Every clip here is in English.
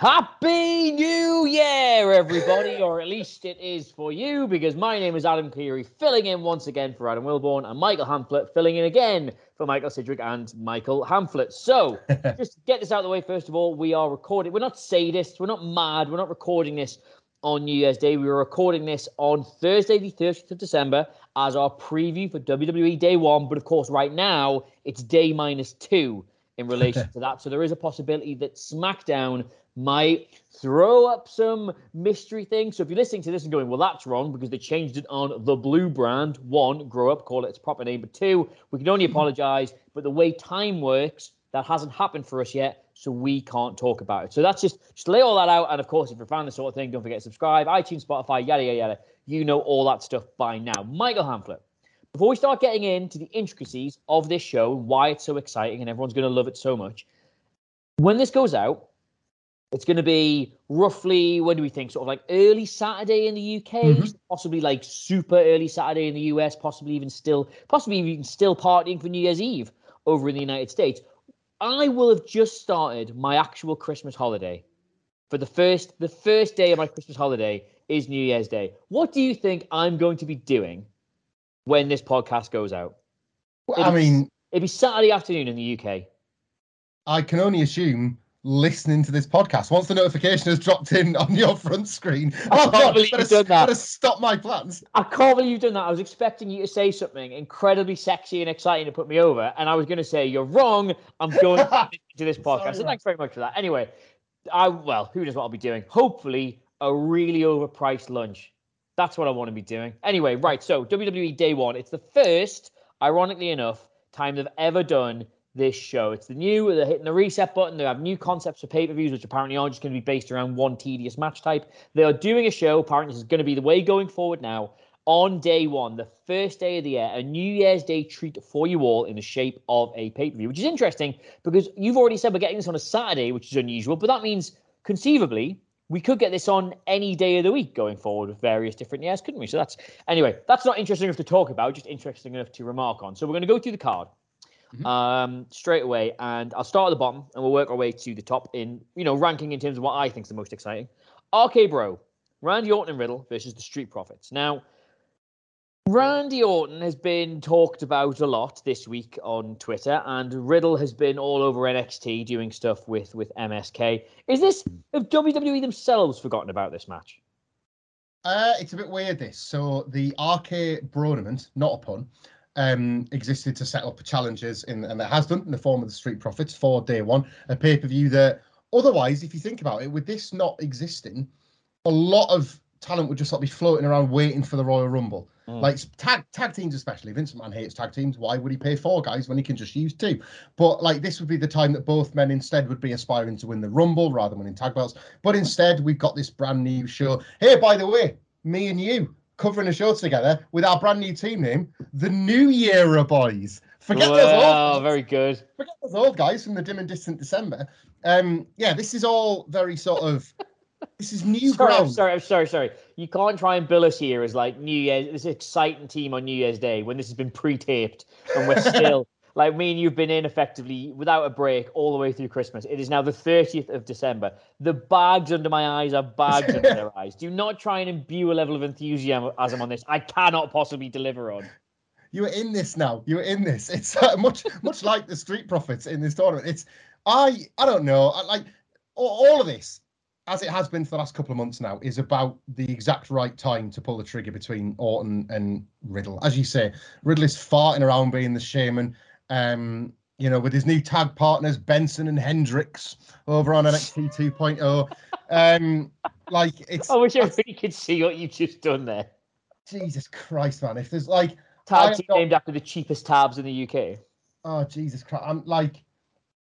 Happy New Year, everybody, or at least it is for you, because my name is Adam Cleary, filling in once again for Adam Wilborn, and Michael Hamflett filling in again for Michael Sidgwick and Michael Hamflett. So, just to get this out of the way, first of all, we are recording. We're not sadists, we're not mad, we're not recording this on New Year's Day. We were recording this on Thursday, the 30th of December, as our preview for WWE Day One. But of course, right now, it's day minus two in relation to that. So, there is a possibility that SmackDown might throw up some mystery things. So if you're listening to this and going, well, that's wrong because they changed it on the blue brand, one, grow up, call it its proper name. But two, we can only hmm. apologize. But the way time works, that hasn't happened for us yet. So we can't talk about it. So that's just just lay all that out. And of course, if you're a fan of this sort of thing, don't forget to subscribe, iTunes, Spotify, yada yada yada. You know all that stuff by now. Michael Hamflett. Before we start getting into the intricacies of this show, and why it's so exciting, and everyone's going to love it so much, when this goes out, it's going to be roughly, when do we think? Sort of like early Saturday in the UK, mm-hmm. possibly like super early Saturday in the US, possibly even still, possibly even still partying for New Year's Eve over in the United States. I will have just started my actual Christmas holiday. For the first, the first day of my Christmas holiday is New Year's Day. What do you think I'm going to be doing when this podcast goes out? Well, I mean, it'd be Saturday afternoon in the UK. I can only assume listening to this podcast. Once the notification has dropped in on your front screen, I can't believe you've done that. Better stop my plans. I can't believe you've done that. I was expecting you to say something incredibly sexy and exciting to put me over, and I was going to say you're wrong. I'm going to this podcast. So thanks very much for that. Anyway, I well, who knows what I'll be doing? Hopefully, a really overpriced lunch. That's what I want to be doing. Anyway, right. So WWE Day One. It's the first, ironically enough, time they've ever done this show. It's the new, they're hitting the reset button. They have new concepts for pay per views, which apparently are just going to be based around one tedious match type. They are doing a show. Apparently, this is going to be the way going forward now. On day one, the first day of the year, a New Year's Day treat for you all in the shape of a pay per view, which is interesting because you've already said we're getting this on a Saturday, which is unusual, but that means conceivably we could get this on any day of the week going forward with various different years, couldn't we? So that's anyway, that's not interesting enough to talk about, just interesting enough to remark on. So we're going to go through the card mm-hmm. um, straight away, and I'll start at the bottom and we'll work our way to the top in you know ranking in terms of what I think is the most exciting. RK Bro, Randy Orton and Riddle versus the Street Profits. Now, Randy Orton has been talked about a lot this week on Twitter, and Riddle has been all over NXT doing stuff with with MSK. Is this have WWE themselves forgotten about this match? Uh, it's a bit weird. This so the RK Bronament, not a pun, um, existed to set up challenges in, and it has done in the form of the Street Profits for day one, a pay per view that otherwise, if you think about it, with this not existing, a lot of talent would just like be floating around waiting for the Royal Rumble. Mm. Like tag tag teams, especially Vince McMahon hates tag teams. Why would he pay four guys when he can just use two? But like this would be the time that both men instead would be aspiring to win the Rumble rather than winning tag belts. But instead, we've got this brand new show. Hey, by the way, me and you covering a show together with our brand new team name, the New Year Boys. Forget well, those old. very good. Forget those old guys from the dim and distant December. Um, yeah, this is all very sort of. This is new sorry, ground. I'm sorry, I'm sorry, sorry. You can't try and bill us here as like New Year's, this exciting team on New Year's Day when this has been pre-taped and we're still like me and you've been in effectively without a break all the way through Christmas. It is now the 30th of December. The bags under my eyes are bags under their eyes. Do not try and imbue a level of enthusiasm on this. I cannot possibly deliver on. You're in this now. You're in this. It's uh, much much like the Street Profits in this tournament. It's I I don't know. I, like all, all of this as it has been for the last couple of months now, is about the exact right time to pull the trigger between Orton and Riddle. As you say, Riddle is farting around being the shaman. Um, you know, with his new tag partners Benson and Hedges over on NXT 2.0. Um, like it's. I wish everybody could see what you've just done there. Jesus Christ, man! If there's like tag team not, named after the cheapest tabs in the UK. Oh Jesus Christ! I'm like,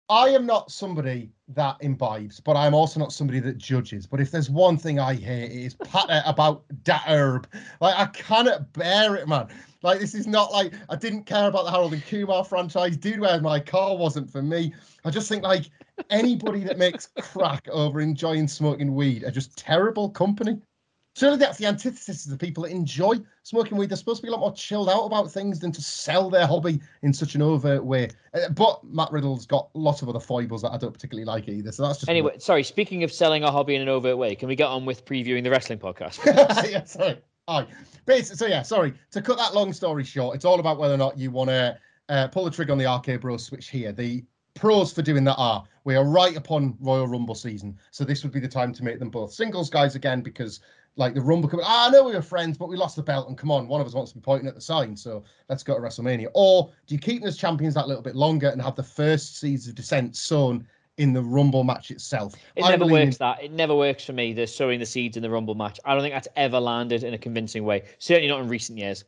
I am not somebody that imbibes, but I'm also not somebody that judges. But if there's one thing I hate, it is patter about that herb. Like I cannot bear it, man. Like this is not like I didn't care about the Harold and Kumar franchise. Dude, where my car wasn't for me. I just think like anybody that makes crack over enjoying smoking weed are just terrible company. Surely that's the antithesis of the people that enjoy smoking weed. They're supposed to be a lot more chilled out about things than to sell their hobby in such an overt way. Uh, but Matt Riddle's got lots of other foibles that I don't particularly like either. So that's just anyway. Weird. Sorry, speaking of selling our hobby in an overt way, can we get on with previewing the wrestling podcast? yeah, sorry. Aye. So yeah, sorry. To cut that long story short, it's all about whether or not you want to uh, pull the trigger on the RK Bros switch here. The pros for doing that are we are right upon Royal Rumble season, so this would be the time to make them both singles guys again because like the Rumble coming. Ah, I know we were friends, but we lost the belt, and come on, one of us wants to be pointing at the sign, so let's go to WrestleMania. Or do you keep them as champions that little bit longer and have the first seeds of descent sown in the Rumble match itself? It I never works. That it never works for me. The sowing the seeds in the Rumble match. I don't think that's ever landed in a convincing way. Certainly not in recent years.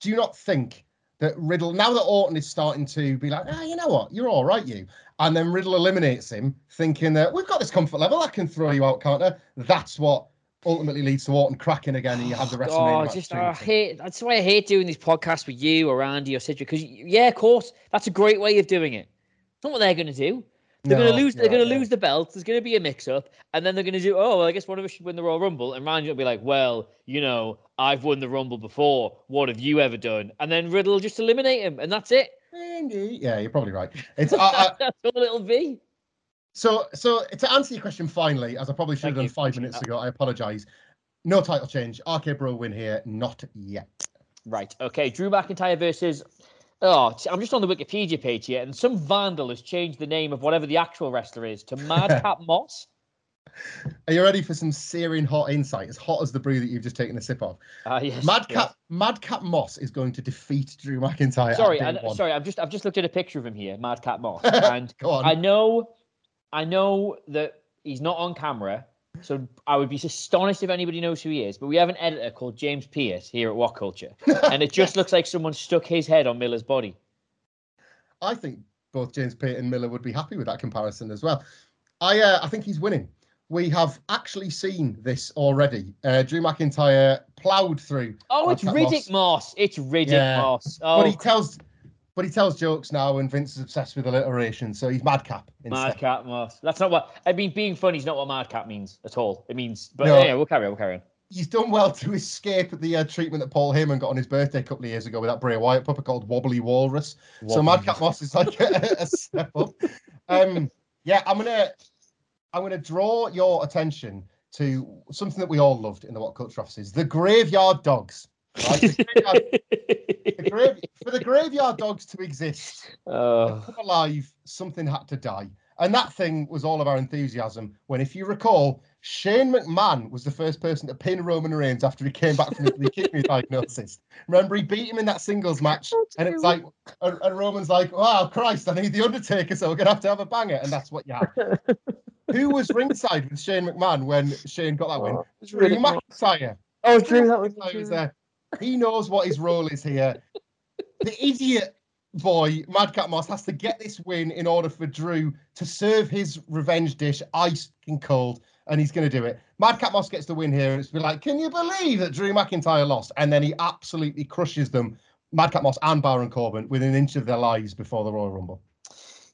Do you not think that Riddle, now that Orton is starting to be like, ah, you know what, you're all right, you, and then Riddle eliminates him, thinking that we've got this comfort level, I can throw you out, can't I? That's what ultimately leads to Orton cracking again, and you have the rest oh, of the just I hate. That's why I hate doing these podcasts with you or Andy or Sidra because yeah, of course, that's a great way of doing it. It's not what they're going to do. They're no, going to lose. They're going to yeah. lose the belt. There's going to be a mix-up, and then they're going to do. Oh, well, I guess one of us should win the Royal Rumble, and Randy will be like, "Well, you know, I've won the Rumble before. What have you ever done?" And then Riddle will just eliminate him, and that's it. Andy, yeah, you're probably right. It's uh, that's all it'll be. So, so to answer your question finally, as I probably should have done five minutes ago, I apologise. No title change. RK Bro win here. Not yet. Right. Okay. Drew McIntyre versus. Oh, I'm just on the Wikipedia page here, and some vandal has changed the name of whatever the actual wrestler is to Madcap Moss. Are you ready for some searing hot insight? As hot as the brew that you've just taken a sip of. Uh, yes, Madcap yes. Madcap Moss is going to defeat Drew McIntyre. Sorry, I, sorry. I've just I've just looked at a picture of him here, Madcap Moss, and I know, I know that he's not on camera, so I would be astonished if anybody knows who he is. But we have an editor called James Pierce here at What Culture, and it just looks like someone stuck his head on Miller's body. I think both James Pierce and Miller would be happy with that comparison as well. I uh, I think he's winning. We have actually seen this already. Uh, Drew McIntyre ploughed through. Oh, it's Riddick Moss. Moss. It's Riddick yeah. Moss. Oh. But he tells but he tells jokes now, and Vince is obsessed with alliteration, so he's madcap. Instead. Madcap, Moss. That's not what I mean. Being funny is not what madcap means at all. It means, but no. yeah, we'll carry on. We'll carry on. He's done well to escape the uh, treatment that Paul Heyman got on his birthday a couple of years ago with that Bray Wyatt puppet called Wobbly Walrus. Wobbly. So Madcap Moss is like a, a step up. Um, yeah, I'm gonna I'm gonna draw your attention to something that we all loved in the What Culture offices: the Graveyard Dogs. Right? The graveyard, the grave, for the graveyard dogs to exist, uh. come alive, something had to die. And that thing was all of our enthusiasm. When, if you recall, Shane McMahon was the first person to pin Roman Reigns after he came back from the kidney diagnosis. Remember, he beat him in that singles match, and it's like, and, and Roman's like, "Wow, Christ, I need the Undertaker, so we're gonna have to have a banger," and that's what you have. Who was ringside with Shane McMahon when Shane got that win? Oh, Drew really McIntyre. Oh, Drew, that was, was there. He knows what his role is here. The idiot boy, Madcap Moss, has to get this win in order for Drew to serve his revenge dish ice and cold, and he's going to do it. Madcap Moss gets the win here, and it's be like, can you believe that Drew McIntyre lost? And then he absolutely crushes them, Madcap Moss and Baron Corbin, within an inch of their lives before the Royal Rumble.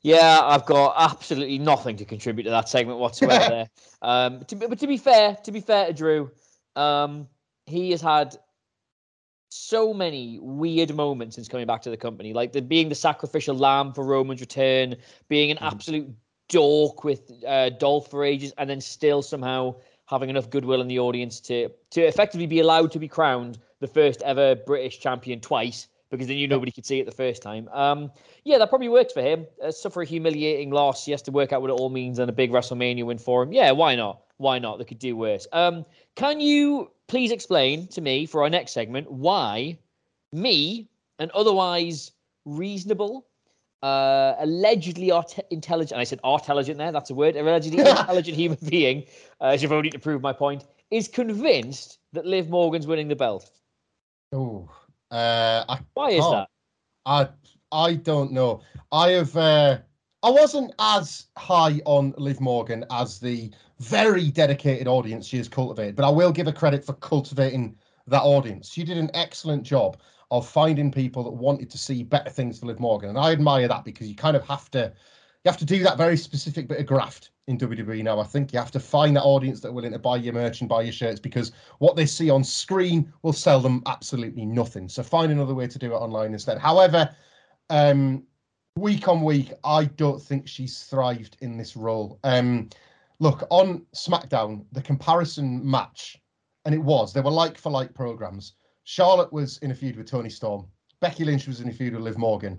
Yeah, I've got absolutely nothing to contribute to that segment whatsoever. there, um, to, but to be fair, to be fair to Drew, um, he has had so many weird moments since coming back to the company, like the being the sacrificial lamb for Roman's return, being an mm. absolute dork with uh, Dolph for ages, and then still somehow having enough goodwill in the audience to to effectively be allowed to be crowned the first ever British champion twice, because then you nobody could see it the first time. Um, yeah, that probably works for him. Uh, suffer a humiliating loss. He has to work out what it all means and a big WrestleMania win for him. Yeah, why not? Why not? They could do worse. Um, can you please explain to me for our next segment why me, an otherwise reasonable uh, allegedly art- intelligent. I said intelligent there. That's a word. Allegedly intelligent human being. Uh, you've already to prove my point. Is convinced that Liv Morgan's winning the belt. Oh, uh, Why is that? I I don't know. I have uh, I wasn't as high on Liv Morgan as the very dedicated audience she has cultivated, but I will give her credit for cultivating that audience. She did an excellent job of finding people that wanted to see better things for Liv Morgan, and I admire that because you kind of have to you have to do that very specific bit of graft in WWE now. I think you have to find that audience that are willing to buy your merch and buy your shirts because what they see on screen will sell them absolutely nothing. So find another way to do it online instead. However, um, week on week, I don't think she's thrived in this role. Um, look on SmackDown, the comparison match, and it was they were like for like programs. Charlotte was in a feud with Toni Storm. Becky Lynch was in a feud with Liv Morgan.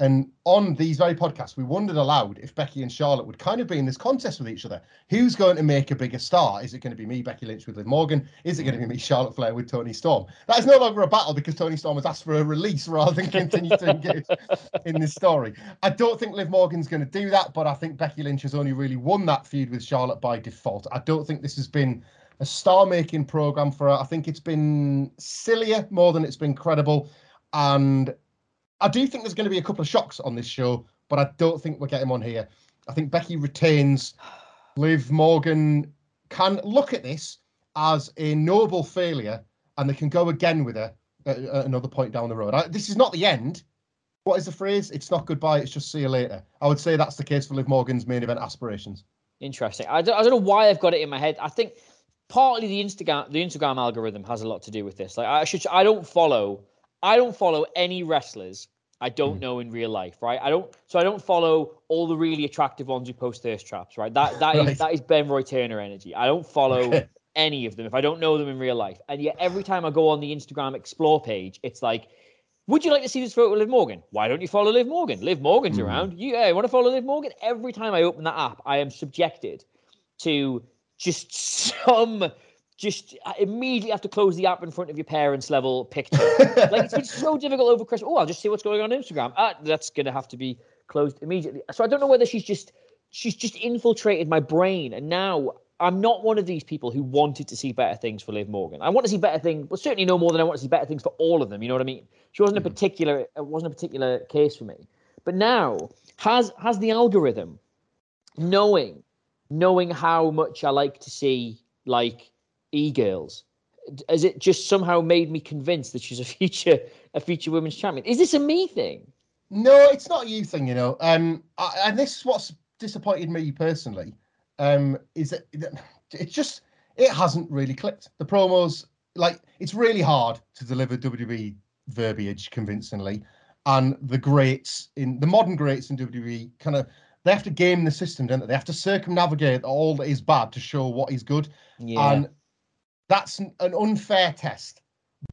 And on these very podcasts, we wondered aloud if Becky and Charlotte would kind of be in this contest with each other. Who's going to make a bigger star? Is it going to be me, Becky Lynch, with Liv Morgan? Is it going to be me, Charlotte Flair, with Toni Storm? That is no longer a battle because Toni Storm has asked for a release rather than continue to engage in this story. I don't think Liv Morgan's going to do that, but I think Becky Lynch has only really won that feud with Charlotte by default. I don't think this has been a star making program for her. I think it's been sillier more than it's been credible. And I do think there's going to be a couple of shocks on this show, but I don't think we're getting one here. I think Becky retains. Liv Morgan can look at this as a noble failure, and they can go again with her at, at another point down the road. I, this is not the end. What is the phrase? It's not goodbye. It's just see you later. I would say that's the case for Liv Morgan's main event aspirations. Interesting. I don't, I don't know why I've got it in my head. I think partly the Instagram the Instagram algorithm has a lot to do with this. Like I should I don't follow I don't follow any wrestlers I don't Mm. know in real life, right? I don't so I don't follow all the really attractive ones who post thirst traps, right? That that is Right. that is Ben Roy Turner energy. I don't follow any of them if I don't know them in real life. And yet every time I go on the Instagram explore page, it's like would you like to see this photo of Liv Morgan? Why don't you follow Liv Morgan? Liv Morgan's Mm. around. You, yeah, want to follow Liv Morgan? Every time I open that app, I am subjected to just some, just immediately have to close the app in front of your parents' level picture. like it's been so difficult over Christmas. Oh, I'll just see what's going on on Instagram. Ah, that's gonna have to be closed immediately. So I don't know whether she's just she's just infiltrated my brain, and now I'm not one of these people who wanted to see better things for Liv Morgan. I want to see better things, but certainly no more than I want to see better things for all of them. You know what I mean? She wasn't a particular it wasn't a particular case for me. But now has has the algorithm knowing knowing how much I like to see like e-girls has it just somehow made me convinced that she's a future a future women's champion? Is this a me thing? No, it's not a you thing, you know. Um, I, and this is what's disappointed me personally. Um, is that that it's just it hasn't really clicked. The promos, like, it's really hard to deliver WWE verbiage convincingly, and the greats in the modern greats in WWE kind of they have to game the system, don't they? They have to circumnavigate all that is bad to show what is good. Yeah. And that's an, unfair test.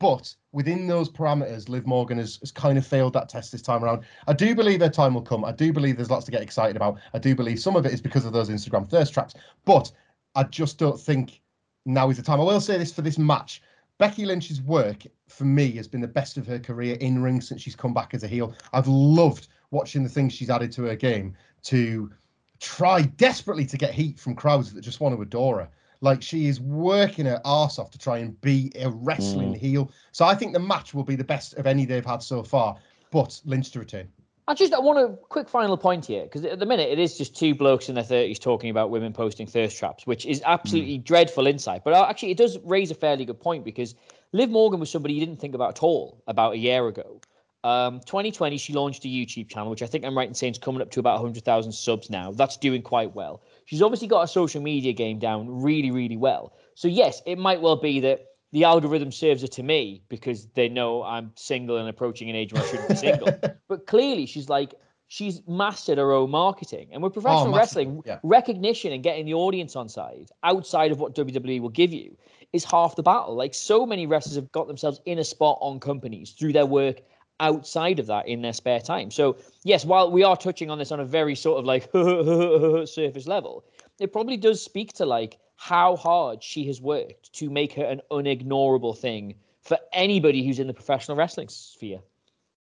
But within those parameters, Liv Morgan has, has kind of failed that test this time around. I do believe her time will come. I do believe there's lots to get excited about. I do believe some of it is because of those Instagram thirst traps. But I just don't think now is the time. I will say this for this match. Becky Lynch's work for me has been the best of her career in ring since she's come back as a heel. I've loved watching the things she's added to her game to try desperately to get heat from crowds that just want to adore her. Like she is working her arse off to try and be a wrestling heel. So I think the match will be the best of any they've had so far. But Lynch to retain. I just I want a quick final point here because at the minute it is just two blokes in their thirties talking about women posting thirst traps, which is absolutely dreadful insight. But uh, actually, it does raise a fairly good point because Liv Morgan was somebody you didn't think about at all about a year ago. Um, 2020, she launched a YouTube channel, which I think I'm right in saying is coming up to about 100,000 subs now. That's doing quite well. She's obviously got a social media game down really, really well. So yes, it might well be that the algorithm serves her to me because they know I'm single and approaching an age where I shouldn't be single. but clearly, she's like she's mastered her own marketing, and with oh, professional massively, wrestling, yeah. recognition and getting the audience on side outside of what WWE will give you is half the battle. Like so many wrestlers have got themselves in a spot on companies through their work outside of that in their spare time. So yes, while we are touching on this on a very sort of like surface level, it probably does speak to like how hard she has worked to make her an unignorable thing for anybody who's in the professional wrestling sphere.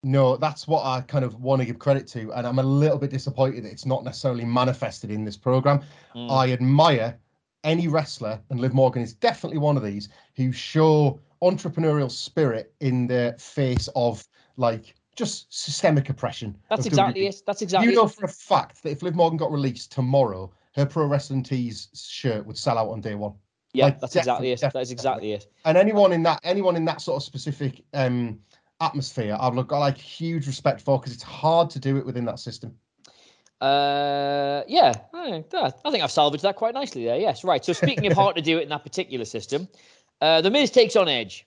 No, that's what I kind of want to give credit to, and I'm a little bit disappointed that it's not necessarily manifested in this program. Mm. I admire any wrestler, and Liv Morgan is definitely one of these who show entrepreneurial spirit in the face of like just systemic oppression. That's exactly it. That's exactly it. You know it. for a fact that if Liv Morgan got released tomorrow, her pro wrestling tees shirt would sell out on day one. Yeah, like, that's exactly it. That is exactly it. And anyone in that anyone in that sort of specific um atmosphere, I've got like huge respect for because it's hard to do it within that system. Uh, yeah, I I think I've salvaged that quite nicely there. Yes, right. So speaking of hard to do it in that particular system, uh, the Miz takes on Edge.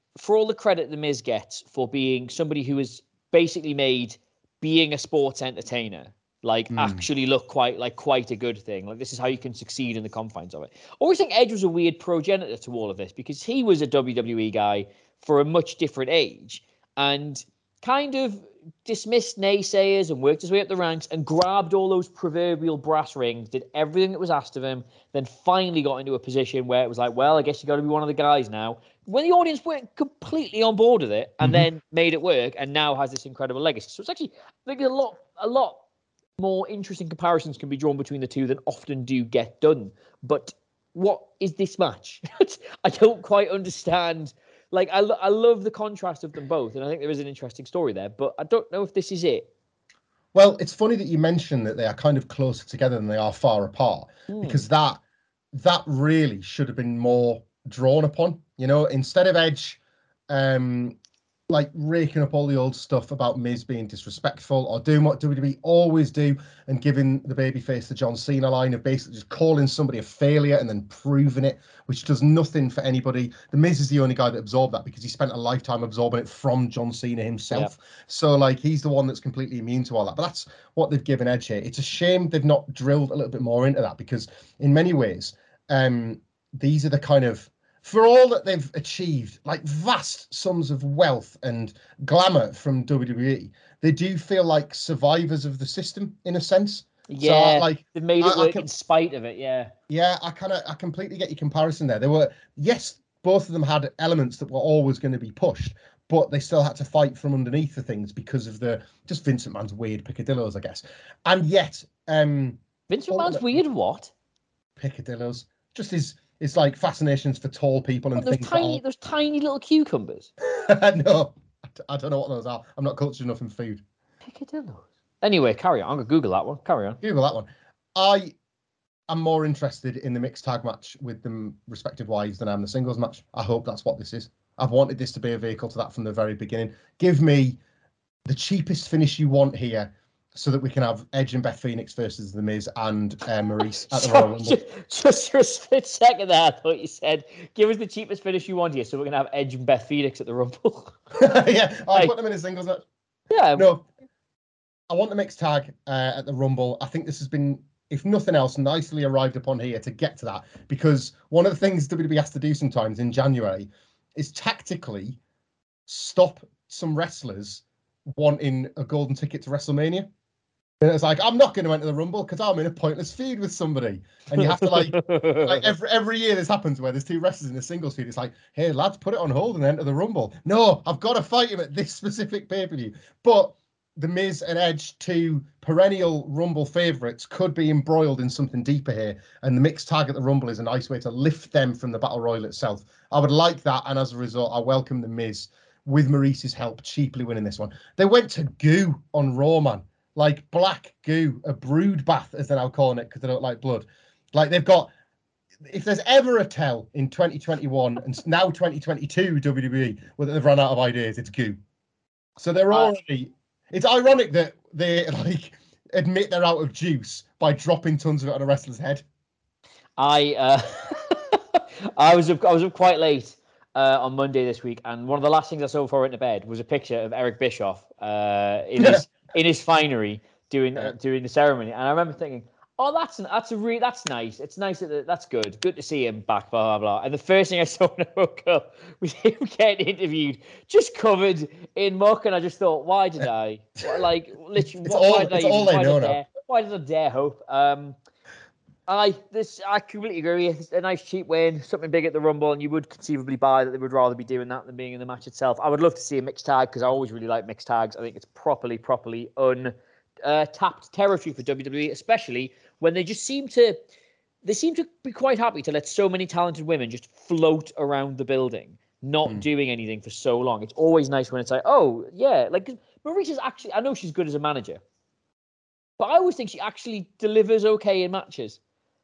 for all the credit the Miz gets for being somebody who has basically made being a sports entertainer like Mm. actually look quite like quite a good thing. Like this is how you can succeed in the confines of it. I always think Edge was a weird progenitor to all of this because he was a WWE guy for a much different age and kind of dismissed naysayers and worked his way up the ranks and grabbed all those proverbial brass rings, did everything that was asked of him, then finally got into a position where it was like, well, I guess you got to be one of the guys now. When the audience weren't completely on board with it, and Mhm. then made it work, and now has this incredible legacy. So it's actually, I think, a lot, a lot more interesting comparisons can be drawn between the two than often do get done. But what is this match? I don't quite understand. Like, I, lo- I love the contrast of them both, and I think there is an interesting story there, but I don't know if this is it. Well, it's funny that you mention that they are kind of closer together than they are far apart, Hmm. because that that really should have been more drawn upon. You know, instead of Edge, um, like raking up all the old stuff about Miz being disrespectful or doing what WWE always do and giving the babyface the John Cena line of basically just calling somebody a failure and then proving it, which does nothing for anybody. The Miz is the only guy that absorbed that because he spent a lifetime absorbing it from John Cena himself. So like he's the one that's completely immune to all that. But that's what they've given Edge here. It's a shame they've not drilled a little bit more into that because in many ways, um, these are the kind of for all that they've achieved, like vast sums of wealth and glamour from WWE, they do feel like survivors of the system in a sense. Yeah, like, they've made it I- I work can- in spite of it. Yeah, Yeah, I kind of, I completely get your comparison there. They were, yes, both of them had elements that were always going to be pushed, but they still had to fight from underneath the things because of the just Vince McMahon's weird picadillos, I guess. And yet, um, Vince McMahon's that- weird. What? picadillos, just his, his like fascinations for tall people and those things. tiny, there's tiny little cucumbers. No, I don't know what those are. I'm not cultured enough in food. Picadillos. Anyway, carry on. I'm gonna Google that one. Carry on. Google that one. I am more interested in the mixed tag match with them respective wives than I am the singles match. I hope that's what this is. I've wanted this to be a vehicle to that from the very beginning. Give me the cheapest finish you want here so that we can have Edge and Beth Phoenix versus The Miz and uh, Maryse at the Royal Rumble. just, for a split second there, I thought you said, "Give us the cheapest finish you want here, so we're gonna have Edge and Beth Phoenix at the Rumble." yeah, I Like- put them in a singles match. yeah, No, I want the mixed tag uh, at the Rumble. I think this has been, if nothing else, nicely arrived upon here to get to that because one of the things WWE has to do sometimes in January is tactically stop some wrestlers wanting a golden ticket to WrestleMania. And it's like, I'm not going to enter the Rumble because I'm in a pointless feud with somebody. And you have to like, like every every year this happens where there's two wrestlers in a singles feud. It's like, hey lads, put it on hold and enter the Rumble. No, I've got to fight him at this specific pay per view. But the Miz and Edge, two perennial Rumble favorites, could be embroiled in something deeper here. And the mixed tag at the Rumble is a nice way to lift them from the Battle Royal itself. I would like that. And as a result, I welcome the Miz with Maryse's help, cheaply winning this one. They went to goo on Raw, man like black goo, a brood bath, as they're now calling it, because they don't like blood. Like they've got, if there's ever a tell in 2021 and now 2022 WWE whether they've run out of ideas, it's goo. So they're already. It's ironic that they like admit they're out of juice by dropping tons of it on a wrestler's head. I uh, I was up, I was up quite late uh, on Monday this week, and one of the last things I saw before I went to bed was a picture of Eric Bischoff uh, in his in his finery doing uh, doing the ceremony, and I remember thinking, "Oh, that's that's a re- that's nice. It's nice that that's good. Good to see him back." Blah blah blah. And the first thing I saw when I woke up was him getting interviewed, just covered in muck, and I just thought, "Why did I? Like, literally, it's all, it's all they know now. Why did I dare hope?" Um, I this I completely agree. It's a nice cheap win, something big at the Rumble, and you would conceivably buy that they would rather be doing that than being in the match itself. I would love to see a mixed tag because I always really like mixed tags. I think it's properly, properly untapped uh, territory for WWE, especially when they just seem to they seem to be quite happy to let so many talented women just float around the building, not mm. doing anything for so long. It's always nice when it's like, oh yeah, like Maryse's actually. I know she's good as a manager, but I always think she actually delivers okay in matches.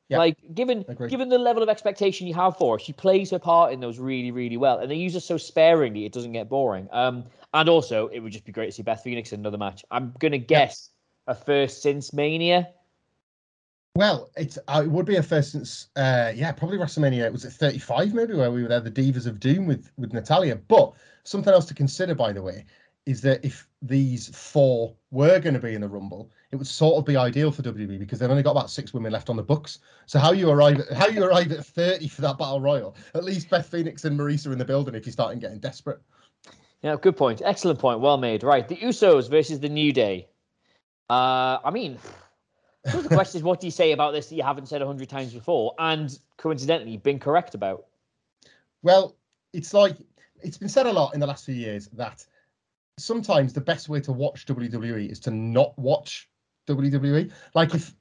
Yeah, like given given the level of expectation you have for her, she plays her part in those really really well, and they use her so sparingly it doesn't get boring. Um, and also it would just be great to see Beth Phoenix in another match. I'm gonna guess yeah. a first since Mania. Well, it's uh, it would be a first since uh, yeah probably WrestleMania. Was it 35 maybe where we were there, the Divas of Doom with with Natalya? But something else to consider, by the way, is that if these four were going to be in the Rumble, it would sort of be ideal for WWE because they've only got about six women left on the books. So how you arrive at how you arrive at 30 for that battle royal, at least Beth Phoenix and Maryse are in the building if you're starting getting desperate. Yeah, good point. Excellent point. Well made. Right. The Usos versus the New Day. Uh I mean the question is what do you say about this that you haven't said a hundred times before and coincidentally been correct about? Well, it's like it's been said a lot in the last few years that sometimes the best way to watch WWE is to not watch WWE. Like if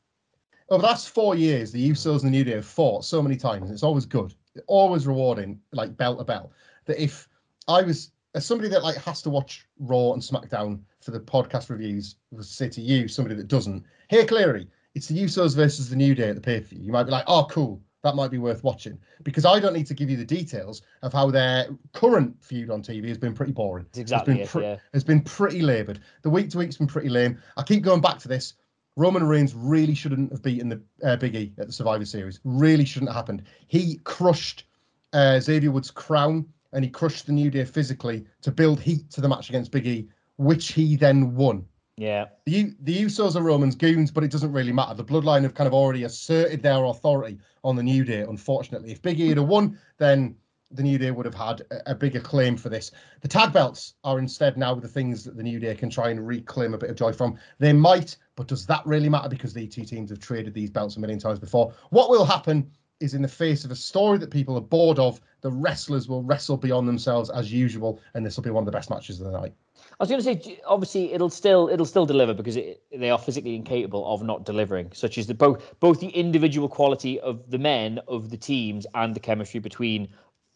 over the last four years, the Usos and the New Day have fought so many times, it's always good, always rewarding, like bell to bell. That if I was as somebody that like has to watch Raw and SmackDown for the podcast reviews, would say to you, somebody that doesn't, here clearly, it's the Usos versus the New Day at the pay per view. You might be like, oh, cool that might be worth watching because I don't need to give you the details of how their current feud on TV has been pretty boring. It's exactly it's been, it, yeah. it's been pretty laboured. The week to week's been pretty lame. I keep going back to this. Roman Reigns really shouldn't have beaten the uh, Big E at the Survivor Series. Really shouldn't have happened. He crushed uh, Xavier Woods' crown and he crushed the New Day physically to build heat to the match against Big E, which he then won. Yeah. The the Usos are Roman's goons, but it doesn't really matter. The bloodline have kind of already asserted their authority on the New Day, unfortunately. If Big E had won, then the New Day would have had a, a, bigger claim for this. The tag belts are instead now the things that the New Day can try and reclaim a bit of joy from. They might, but does that really matter? Because the two teams have traded these belts a million times before. What will happen is in the face of a story that people are bored of, the wrestlers will wrestle beyond themselves as usual, and this will be one of the best matches of the night. I was going to say, obviously, it'll still it'll still deliver because it, they are physically incapable of not delivering. Such as the both both the individual quality of the men of the teams and the chemistry between,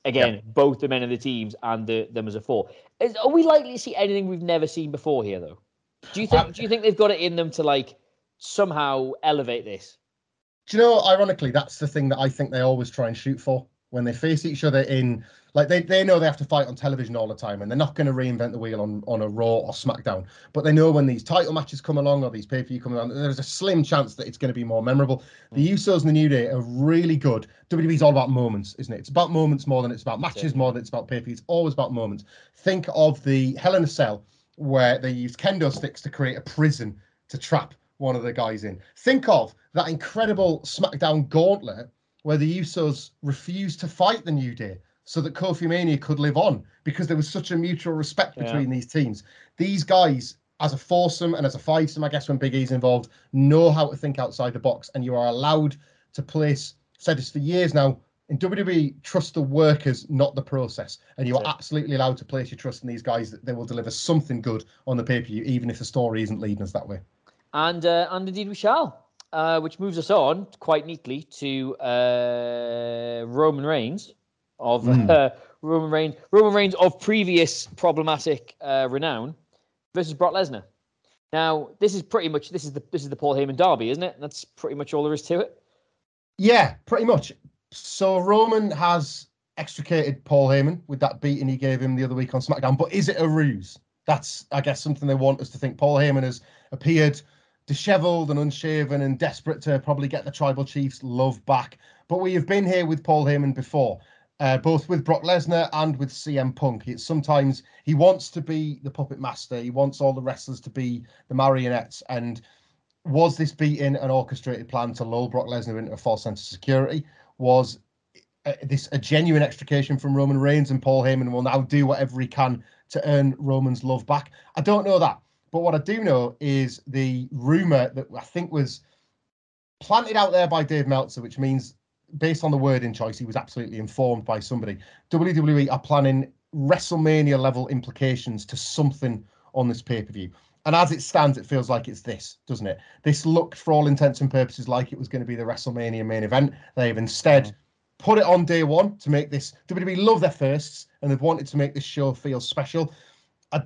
again, yeah. both the men of the teams and the, them as a four. Is, are we likely to see anything we've never seen before here, though? Do you think? Um, do you think they've got it in them to like somehow elevate this? Do you know? Ironically, that's the thing that I think they always try and shoot for when they face each other in like they, they know they have to fight on television all the time and they're not going to reinvent the wheel on, on a raw or smackdown. But they know when these title matches come along or these pay-per-view come along there's a slim chance that it's going to be more memorable. The mm. usos and the new day are really good. Wwe's all about moments isn't it? It's about moments more than it's about matches yeah. more than it's about pay-per-view. It's always about moments. Think of the hell in a cell where they used kendo sticks to create a prison to trap one of the guys in. Think of that incredible smackdown gauntlet where the Usos refused to fight the New Day so that Kofi Mania could live on because there was such a mutual respect Yeah. between these teams. These guys, as a foursome and as a fivesome, I guess when Big E's involved, know how to think outside the box, and you are allowed to place. Said this for years now. In WWE, trust the workers, not the process, and you are absolutely allowed to place your trust in these guys that they will deliver something good on the pay per view, even if the story isn't leading us that way. And uh, and indeed we shall. Uh, which moves us on quite neatly to uh, Roman Reigns of Mm. uh, Roman Reigns Roman Reigns of previous problematic uh, renown versus Brock Lesnar. Now this is pretty much this is the this is the Paul Heyman derby, isn't it? That's pretty much all there is to it. Yeah, pretty much. So Roman has extricated Paul Heyman with that beating he gave him the other week on SmackDown. But is it a ruse? That's, I guess, something they want us to think. Paul Heyman has appeared disheveled and unshaven and desperate to probably get the Tribal Chiefs' love back. But we have been here with Paul Heyman before, uh, both with Brock Lesnar and with CM Punk. It's sometimes he wants to be the puppet master. He wants all the wrestlers to be the marionettes. And was this beating an orchestrated plan to lull Brock Lesnar into a false sense of security? Was uh, this a genuine extrication from Roman Reigns and Paul Heyman will now do whatever he can to earn Roman's love back? I don't know that. But what I do know is the rumor that I think was planted out there by Dave Meltzer, which means based on the wording choice, he was absolutely informed by somebody. WWE are planning WrestleMania level implications to something on this pay per view. And as it stands, it feels like it's this, doesn't it? This looked, for all intents and purposes, like it was going to be the WrestleMania main event. They've instead mm. put it on day one to make this. WWE love their firsts, and they've wanted to make this show feel special. I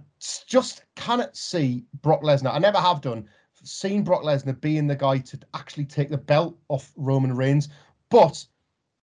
just cannot see Brock Lesnar. I never have done. Seen Brock Lesnar being the guy to actually take the belt off Roman Reigns, but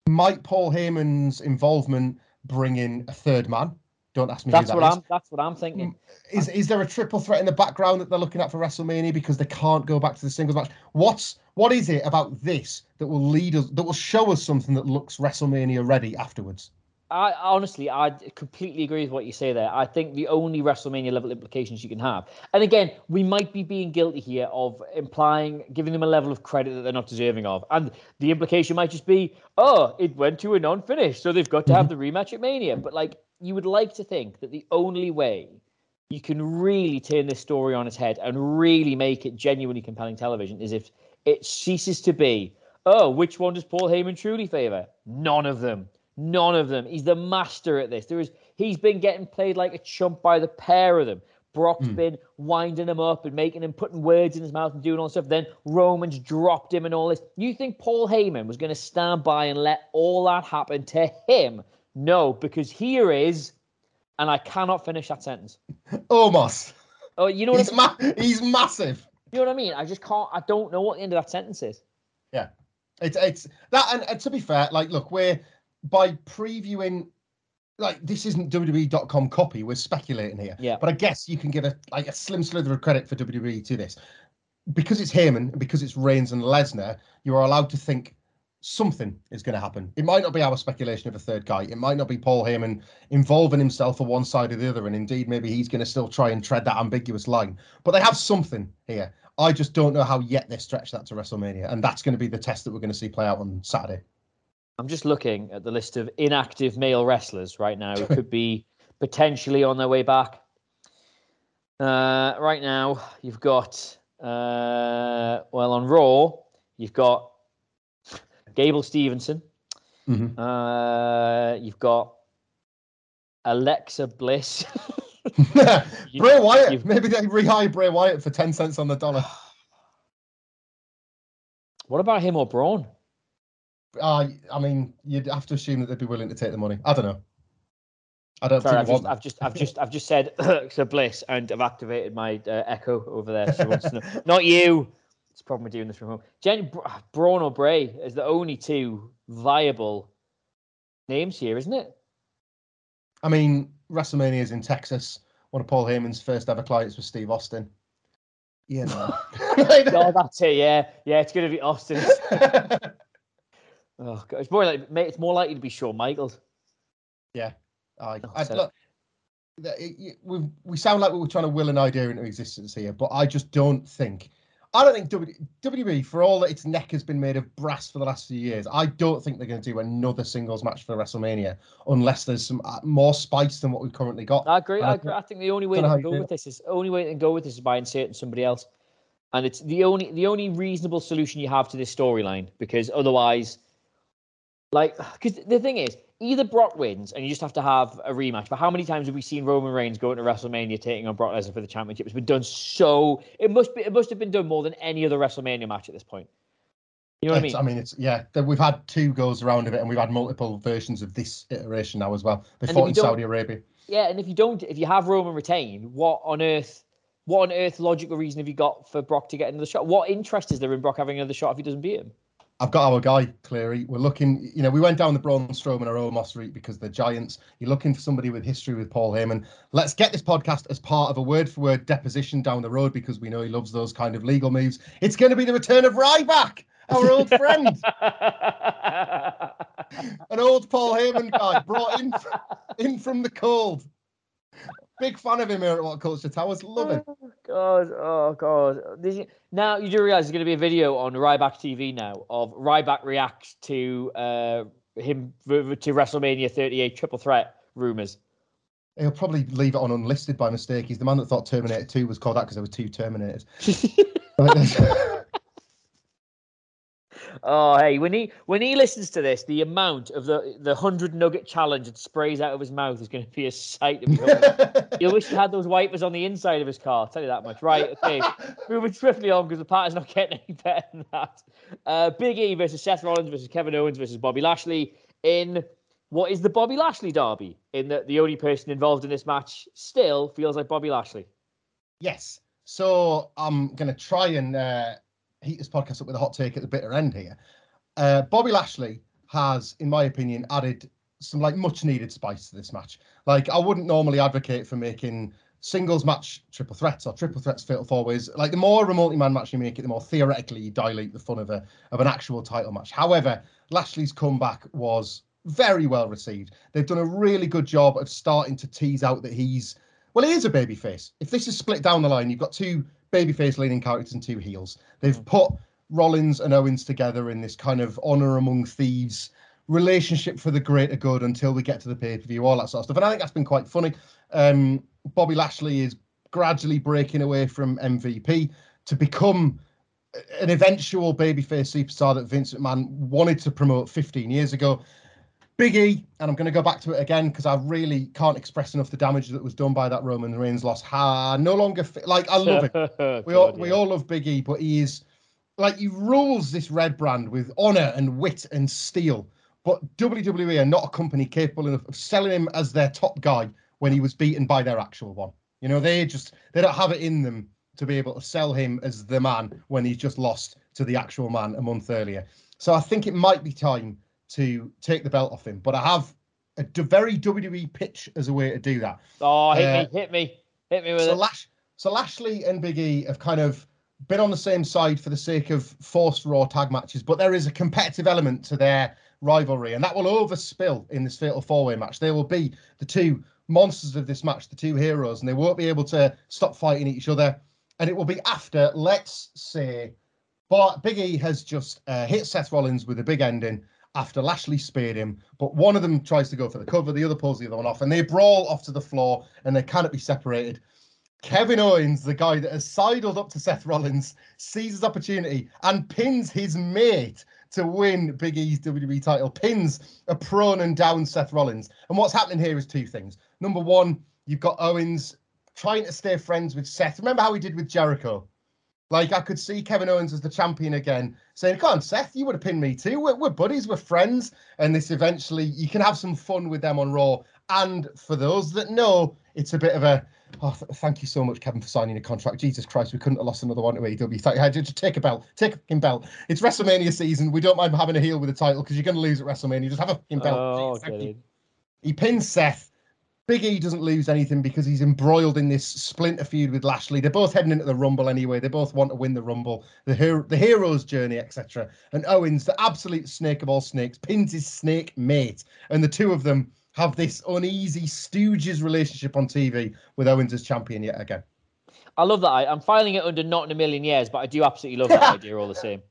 might Paul Heyman's involvement bring in a third man? Don't ask me. That's who what that is. I'm. That's what I'm thinking. Mm, is is there a triple threat in the background that they're looking at for WrestleMania because they can't go back to the singles match? What's what is it about this that will lead us that will show us something that looks WrestleMania ready afterwards? I honestly, I completely agree with what you say there. I think the only WrestleMania level implications you can have, and again, we might be being guilty here of implying, giving them a level of credit that they're not deserving of, and the implication might just be, oh, it went to a non-finish, so they've got to have the rematch at Mania. But like, you would like to think that the only way you can really turn this story on its head and really make it genuinely compelling television is if it ceases to be, oh, which one does Paul Heyman truly favor? None of them. None of them. He's the master at this. There is he's been getting played like a chump by the pair of them. Brock's hmm. been winding him up and making him putting words in his mouth and doing all this stuff. Then Roman's dropped him and all this. You think Paul Heyman was going to stand by and let all that happen to him? No, because here is, and I cannot finish that sentence. Almost. Oh, you know what? He's I, ma- he's massive. you know what I mean? I just can't. I don't know what the end of that sentence is. Yeah. It's it's that and, and to be fair, like look, we're by previewing like this isn't WWE.com copy, we're speculating here. Yeah. But I guess you can give a like a slim slither of credit for WWE to this. Because it's Heyman and because it's Reigns and Lesnar, you are allowed to think something is going to happen. It might not be our speculation of a third guy. It might not be Paul Heyman involving himself on one side or the other. And indeed, maybe he's going to still try and tread that ambiguous line. But they have something here. I just don't know how yet they stretch that to WrestleMania. And that's going to be the test that we're going to see play out on Saturday. I'm just looking at the list of inactive male wrestlers right now who could be potentially on their way back. Uh, right now, you've got, uh, well, on Raw, you've got Gable Stevenson. Mhm. Uh, you've got Alexa Bliss. You- Bray Wyatt. you've- Maybe they rehire Bray Wyatt for 10 cents on the dollar. what about him or Braun? Uh, I mean, you'd have to assume that they'd be willing to take the money. I don't know. I don't Sorry, I've just, I've just, I've just, I've just said Alexa Bliss, and I've activated my uh, echo over there. To know. Not you. It's a problem with doing this from home. Jen, Braun or Bray is the only two viable names here, isn't it? I mean, WrestleMania is in Texas. One of Paul Heyman's first ever clients was Steve Austin. You know. Oh, that's it. Yeah, yeah. It's going to be Austin. Oh, God. It's more like, mate, it's more likely to be Shawn Michaels. I, Oh, I look, we we sound like we were trying to will an idea into existence here, but I just don't think. I don't think w, WWE, for all that its neck has been made of brass for the last few years, I don't think they're going to do another singles match for WrestleMania unless there's some uh, more spice than what we've currently got. I agree. I agree. I think the only way to go with this is only way to go with this is by inserting somebody else, and it's the only the only reasonable solution you have to this storyline because otherwise, like, because the thing is, either Brock wins and you just have to have a rematch. But how many times have we seen Roman Reigns go into WrestleMania taking on Brock Lesnar for the championship? It's been done so. It must be. It must have been done more than any other WrestleMania match at this point. You know what I mean? I mean, it's yeah. We've had two goes around of it, and we've had multiple versions of this iteration now as well. They fought in Saudi Arabia. Yeah, and if you don't, if you have Roman retain, what on earth, what on earth logical reason have you got for Brock to get another shot? What interest is there in Brock having another shot if he doesn't beat him? I've got our guy, Cleary. We're looking, you know, we went down the Braun Strowman or Omos route because they're giants. You're looking for somebody with history with Paul Heyman. Let's get this podcast as part of a word for word deposition down the road because we know he loves those kind of legal moves. It's going to be the return of Ryback, our old friend, an old Paul Heyman guy brought in, in from the cold. Big fan of him here at What Culture Towers. Love him. Oh God, oh God. Now you do realize there's going to be a video on Ryback TV now of Ryback reacts to uh, him to WrestleMania 38 triple threat rumors. He'll probably leave it on unlisted by mistake. He's the man that thought Terminator 2 was called that because there were two Terminators. Like, there's- Oh, hey, when he when he listens to this, the amount of the the hundred nugget challenge that sprays out of his mouth is going to be a sight to. You'll wish he had those wipers on the inside of his car. I'll tell you that much. Right, okay. Moving swiftly on because the part is not getting any better than that. Uh, Big E versus Seth Rollins versus Kevin Owens versus Bobby Lashley in what is the Bobby Lashley derby? In that the only person involved in this match still feels like Bobby Lashley. yes. So I'm going to try and uh, heat this podcast up with a hot take at the bitter end here. Uh, Bobby Lashley has, in my opinion, added some like much needed spice to this match. Like I wouldn't normally advocate for making singles match triple threats or triple threats fatal four ways. Like the more a multi-man match you make it, the more theoretically you dilute the fun of a of an actual title match. However, Lashley's comeback was very well received. They've done a really good job of starting to tease out that he's well, he is a babyface. If this is split down the line, you've got two babyface leaning characters and two heels. They've put Rollins and Owens together in this kind of honor among thieves relationship for the greater good until we get to the pay per view, all that sort of stuff. And I think that's been quite funny. Um, Bobby Lashley is gradually breaking away from MVP to become an eventual babyface superstar that Vince McMahon wanted to promote 15 years ago. Big E, and I'm going to go back to it again because I really can't express enough the damage that was done by that Roman Reigns loss. Ha, no longer fi- like I love it. We all we all love Big E, but he is like he rules this red brand with honor and wit and steel. But WWE are not a company capable enough of selling him as their top guy when he was beaten by their actual one. You know, they just they don't have it in them to be able to sell him as the man when he's just lost to the actual man a month earlier. So I think it might be time to take the belt off him. But I have a very WWE pitch as a way to do that. Oh, hit Uh, me, hit me, hit me with So, it. Lash, so Lashley and Big E have kind of been on the same side for the sake of forced Raw tag matches, but there is a competitive element to their rivalry, and that will overspill in this fatal four way match. They will be the two monsters of this match, the two heroes, and they won't be able to stop fighting each other. And it will be after, let's say, but Big E has just uh, hit Seth Rollins with a big ending after Lashley speared him, but one of them tries to go for the cover, the other pulls the other one off, and they brawl off to the floor, and they cannot be separated. Kevin Owens, the guy that has sidled up to Seth Rollins, seizes opportunity and pins his mate to win Big E's WWE title, pins a prone and down Seth Rollins. And what's happening here is two things. Number one, you've got Owens trying to stay friends with Seth. Remember how he did with Jericho? Like I could see Kevin Owens as the champion again, saying, "Come on, Seth, you would have pinned me too. We're, we're buddies, we're friends." And this eventually, you can have some fun with them on Raw. And for those that know, it's a bit of a, oh, th- thank you so much, Kevin, for signing a contract. Jesus Christ, we couldn't have lost another one to AEW. Thank you. Just take a belt, take a fucking belt. It's WrestleMania season. We don't mind having a heel with a title because you're going to lose at WrestleMania. Just have a fucking belt. Oh, Please. Thank get you. it. He pins Seth. Big E doesn't lose anything because he's embroiled in this splinter feud with Lashley. They're both heading into the Rumble anyway. They both want to win the Rumble, the hero, the hero's journey, etc. And Owens, the absolute snake of all snakes, pins his snake mate, and the two of them have this uneasy Stooges relationship on TV with Owens as champion yet again. I love that. I'm filing it under not in a million years, but I do absolutely love that idea all the same.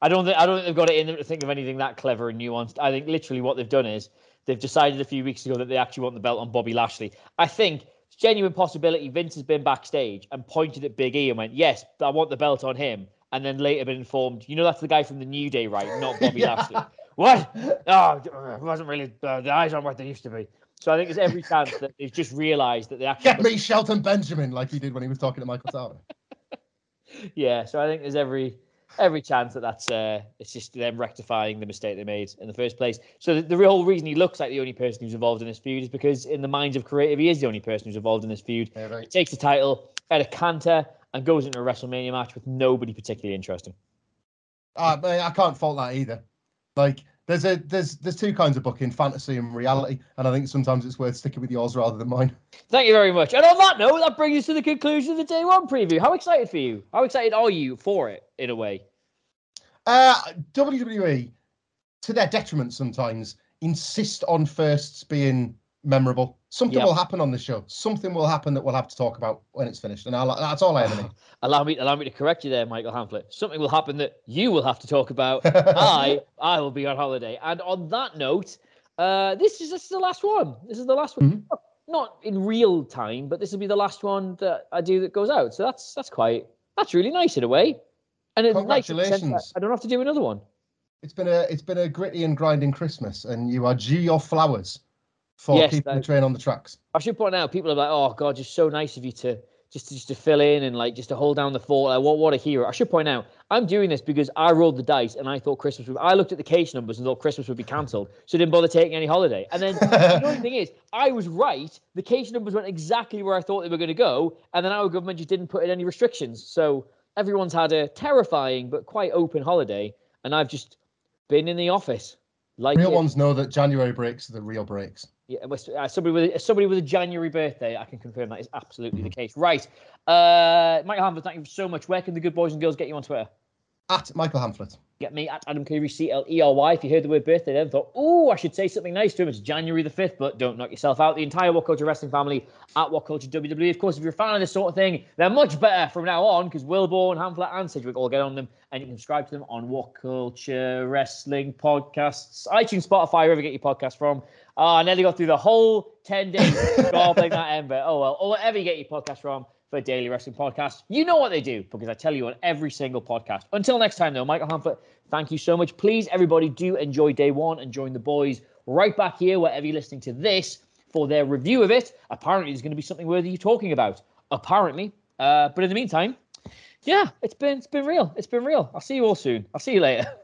I don't think I don't think they've got it in them to think of anything that clever and nuanced. I think literally what they've done is they've decided a few weeks ago that they actually want the belt on Bobby Lashley. I think it's genuine possibility Vince has been backstage and pointed at Big E and went, "Yes, I want the belt on him." And then later been informed, you know, that's the guy from the New Day, right? Not Bobby Yeah. Lashley. What? Oh, it wasn't really. Uh, the eyes aren't what they used to be. So I think there's every chance that they've just realised that they actually. Get me Shelton Benjamin like he did when he was talking to Michael Sauer. Yeah, so I think there's every every chance that that's uh, it's just them rectifying the mistake they made in the first place. So the, the real reason he looks like the only person who's involved in this feud is because in the minds of creative, he is the only person who's involved in this feud. Yeah, He takes the title at a canter and goes into a WrestleMania match with nobody particularly interesting. Uh, I can't fault that either. Like there's a there's there's two kinds of booking, fantasy and reality, and I think sometimes it's worth sticking with yours rather than mine. Thank you very much. And on that note, that brings us to the conclusion of the day one preview. How excited for you? How excited are you for it in a way? Uh, WWE, to their detriment sometimes, insist on firsts being memorable. Something Yeah. will happen on the show. Something will happen that we'll have to talk about when it's finished, and I'll, that's all I ever need. Allow me, allow me to correct you there, Michael Hamflett. Something will happen that you will have to talk about. I, I will be on holiday. And on that note, uh, this is this is the last one. This is the last one. Not in real time, but this will be the last one that I do that goes out. So that's that's quite that's really nice in a way. And it's nice in the sense that Congratulations. I don't have to do another one. It's been a it's been a gritty and grinding Christmas, and you are due your flowers for Yes, keeping the train on the tracks. I should point out, people are like, "Oh God, just so nice of you to just to, just to fill in and like just to hold down the fort." Like, what what a hero! I should point out, I'm doing this because I rolled the dice and I thought Christmas. Would, I looked at the case numbers and thought Christmas would be cancelled, so didn't bother taking any holiday. And then the only thing is, I was right. The case numbers went exactly where I thought they were going to go, and then our government just didn't put in any restrictions. So everyone's had a terrifying but quite open holiday, and I've just been in the office. Like Real it. ones know that January breaks are the real breaks. Yeah, uh, somebody with somebody with a January birthday, I can confirm that is absolutely the case. Right, uh, Michael Hamford, thank you so much. Where can the good boys and girls get you on Twitter? At Michael Hamflett. Get me at Adam Cleary, C L E R Y. If you heard the word birthday, then thought, oh, I should say something nice to him. It's January the fifth, but don't knock yourself out. The entire What Culture Wrestling family at What Culture WWE. Of course, if you're a fan of this sort of thing, they're much better from now on because Wilborn, Hamflett, and Sidgwick all get on them, and you can subscribe to them on What Culture Wrestling podcasts, iTunes, Spotify, wherever you get your podcast from. Oh, I nearly got through the whole 10 days gobbling that ember. Oh, well, or wherever you get your podcast from for Daily Wrestling Podcast. You know what they do because I tell you on every single podcast. Until next time, though, Michael Hamflett, thank you so much. Please, everybody, do enjoy day one and join the boys right back here, wherever you're listening to this, for their review of it. Apparently, there's going to be something worthy you talking about. Apparently. Uh, but in the meantime, yeah, it's been it's been real. It's been real. I'll see you all soon. I'll see you later.